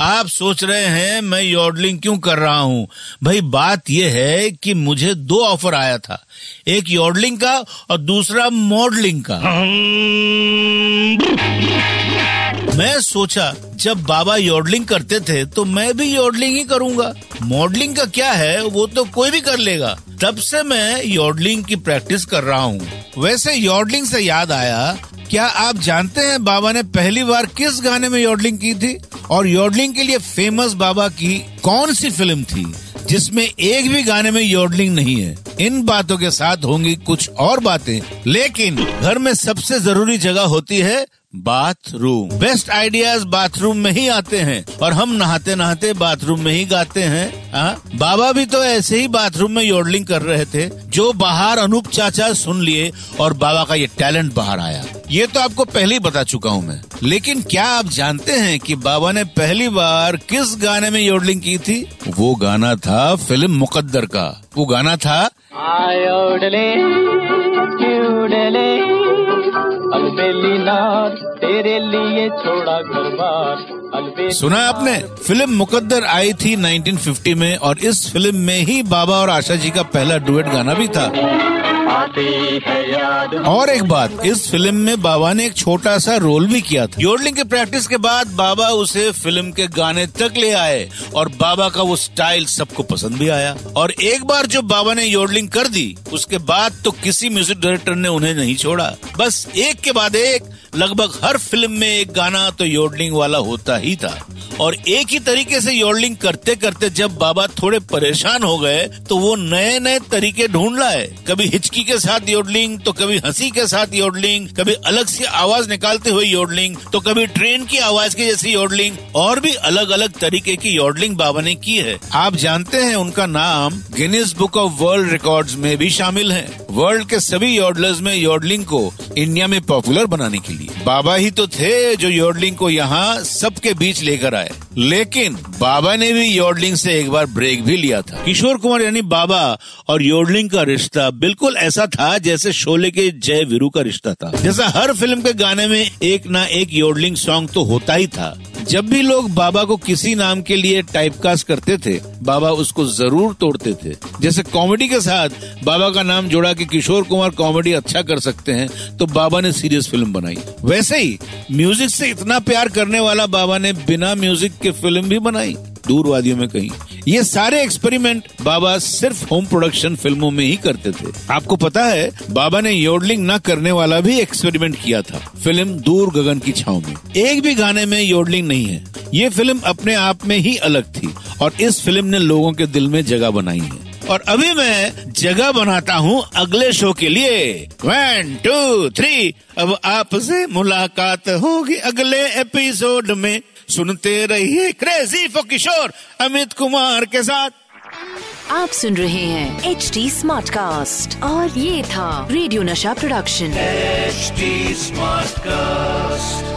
आप सोच रहे हैं, मैं यॉडलिंग क्यों कर रहा हूँ? भाई, बात यह है कि मुझे दो ऑफ़र आया था। एक यॉडलिंग का और दूसरा मॉडलिंग का। मैं सोचा, जब बाबा यॉडलिंग करते थे तो मैं भी यॉडलिंग ही करूँगा। मॉडलिंग का क्या है, वो तो कोई भी कर लेगा। तब से मैं यॉडलिंग की प्रैक्टिस कर रहा हूँ। वैसे यॉडलिंग से याद आया क्या आप जानते हैं बाबा ने पहली बार किस गाने में योडलिंग की थी? और योडलिंग के लिए फ़ेमस बाबा की कौन सी फ़िल्म थी, जिसमें एक भी गाने में योडलिंग नहीं है? इन बातों के साथ होंगी कुछ और बातें, लेकिन घर में सबसे ज़रूरी जगह होती है बाथरूम। बेस्ट आइडियाज़ बाथरूम में ही आते हैं, और हम नहाते नहाते बाथरूम में ही गाते हैं। आ? बाबा भी तो ऐसे ही बाथरूम में योडलिंग कर रहे थे, जो बाहर अनूप चाचा सुन लिए, और बाबा का ये टैलेंट बाहर आया। ये तो आपको पहले ही बता चुका हूँ मैं। लेकिन क्या आप जानते हैं कि बाबा ने पहली बार किस गाने में योडलिंग की थी? वो गाना था फ़िल्म मुकद्दर का। वो गाना था आयोडले तेरे लिए छोड़ा घर सुना आपने? फ़िल्म मुकद्दर आई थी 1950 में और इस फ़िल्म में ही बाबा और आशा जी का पहला डुएट गाना भी था। और एक बात, इस फ़िल्म में बाबा ने एक छोटा सा रोल भी किया था। योडलिंग के प्रैक्टिस के बाद बाबा उसे फ़िल्म के गाने तक ले आए और बाबा का वो स्टाइल सबको पसंद भी आया। और एक बार जो बाबा ने योडलिंग कर दी, उसके बाद तो किसी म्यूज़िक डायरेक्टर ने उन्हें नहीं छोड़ा। बस एक के बाद एक, लगभग हर फ़िल्म में एक गाना तो योडलिंग वाला होता ही था। और एक ही तरीके से योडलिंग करते करते जब बाबा थोड़े परेशान हो गए तो वो नए नए तरीके ढूंढ लाए। कभी हिचकी के साथ योडलिंग तो कभी हँसी के साथ योडलिंग, कभी अलग सी आवाज़ निकालते हुए योडलिंग तो कभी ट्रेन की आवाज़ की जैसी योडलिंग, और भी अलग अलग तरीके की योडलिंग बाबा ने की है। आप जानते हैं उनका नाम Guinness book of world record में भी शामिल है। वर्ल्ड के सभी योडलर्स में योडलिंग को इंडिया में पॉपुलर बनाने के लिए। बाबा ही तो थे जो योडलिंग को यहाँ सबके बीच लेकर आए। लेकिन बाबा ने भी योडलिंग से एक बार ब्रेक भी लिया था। किशोर कुमार यानी बाबा और योडलिंग का रिश्ता बिल्कुल ऐसा था जैसे शोले के जय वीरू का रिश्ता था। जैसा हर फ़िल्म के गाने में एक ना एक योडलिंग सॉन्ग तो होता ही था। जब भी लोग बाबा को किसी नाम के लिए टाइपकास्ट करते थे, बाबा उसको ज़रूर तोड़ते थे। जैसे कॉमेडी के साथ बाबा का नाम जोड़ा कि किशोर कुमार कॉमेडी अच्छा कर सकते हैं तो बाबा ने सीरियस फ़िल्म बनाई। वैसे ही म्यूज़िक से इतना प्यार करने वाला बाबा ने बिना म्यूज़िक के फ़िल्म भी बनाई दूर वादियों में कहीं। ये सारे एक्सपेरिमेंट बाबा सिर्फ़ होम प्रोडक्शन फ़िल्मों में ही करते थे। आपको पता है, बाबा ने योडलिंग न करने वाला भी एक्सपेरिमेंट किया था, फ़िल्म दूर गगन की छाव में। एक भी गाने में योडलिंग नहीं है। ये फ़िल्म अपने आप में ही अलग थी और इस फ़िल्म ने लोगों के दिल में जगह बनाई है। और अभी मैं जगह बनाता हूँ अगले शो के लिए। वन टू थ्री अब आपसे मुलाकात होगी अगले एपिसोड में। सुनते रहिए क्रेजी फॉर किशोर अमित कुमार के साथ आप सुन रहे हैं एच डी स्मार्ट कास्ट और ये था radio Nasha production H smart Smartcast.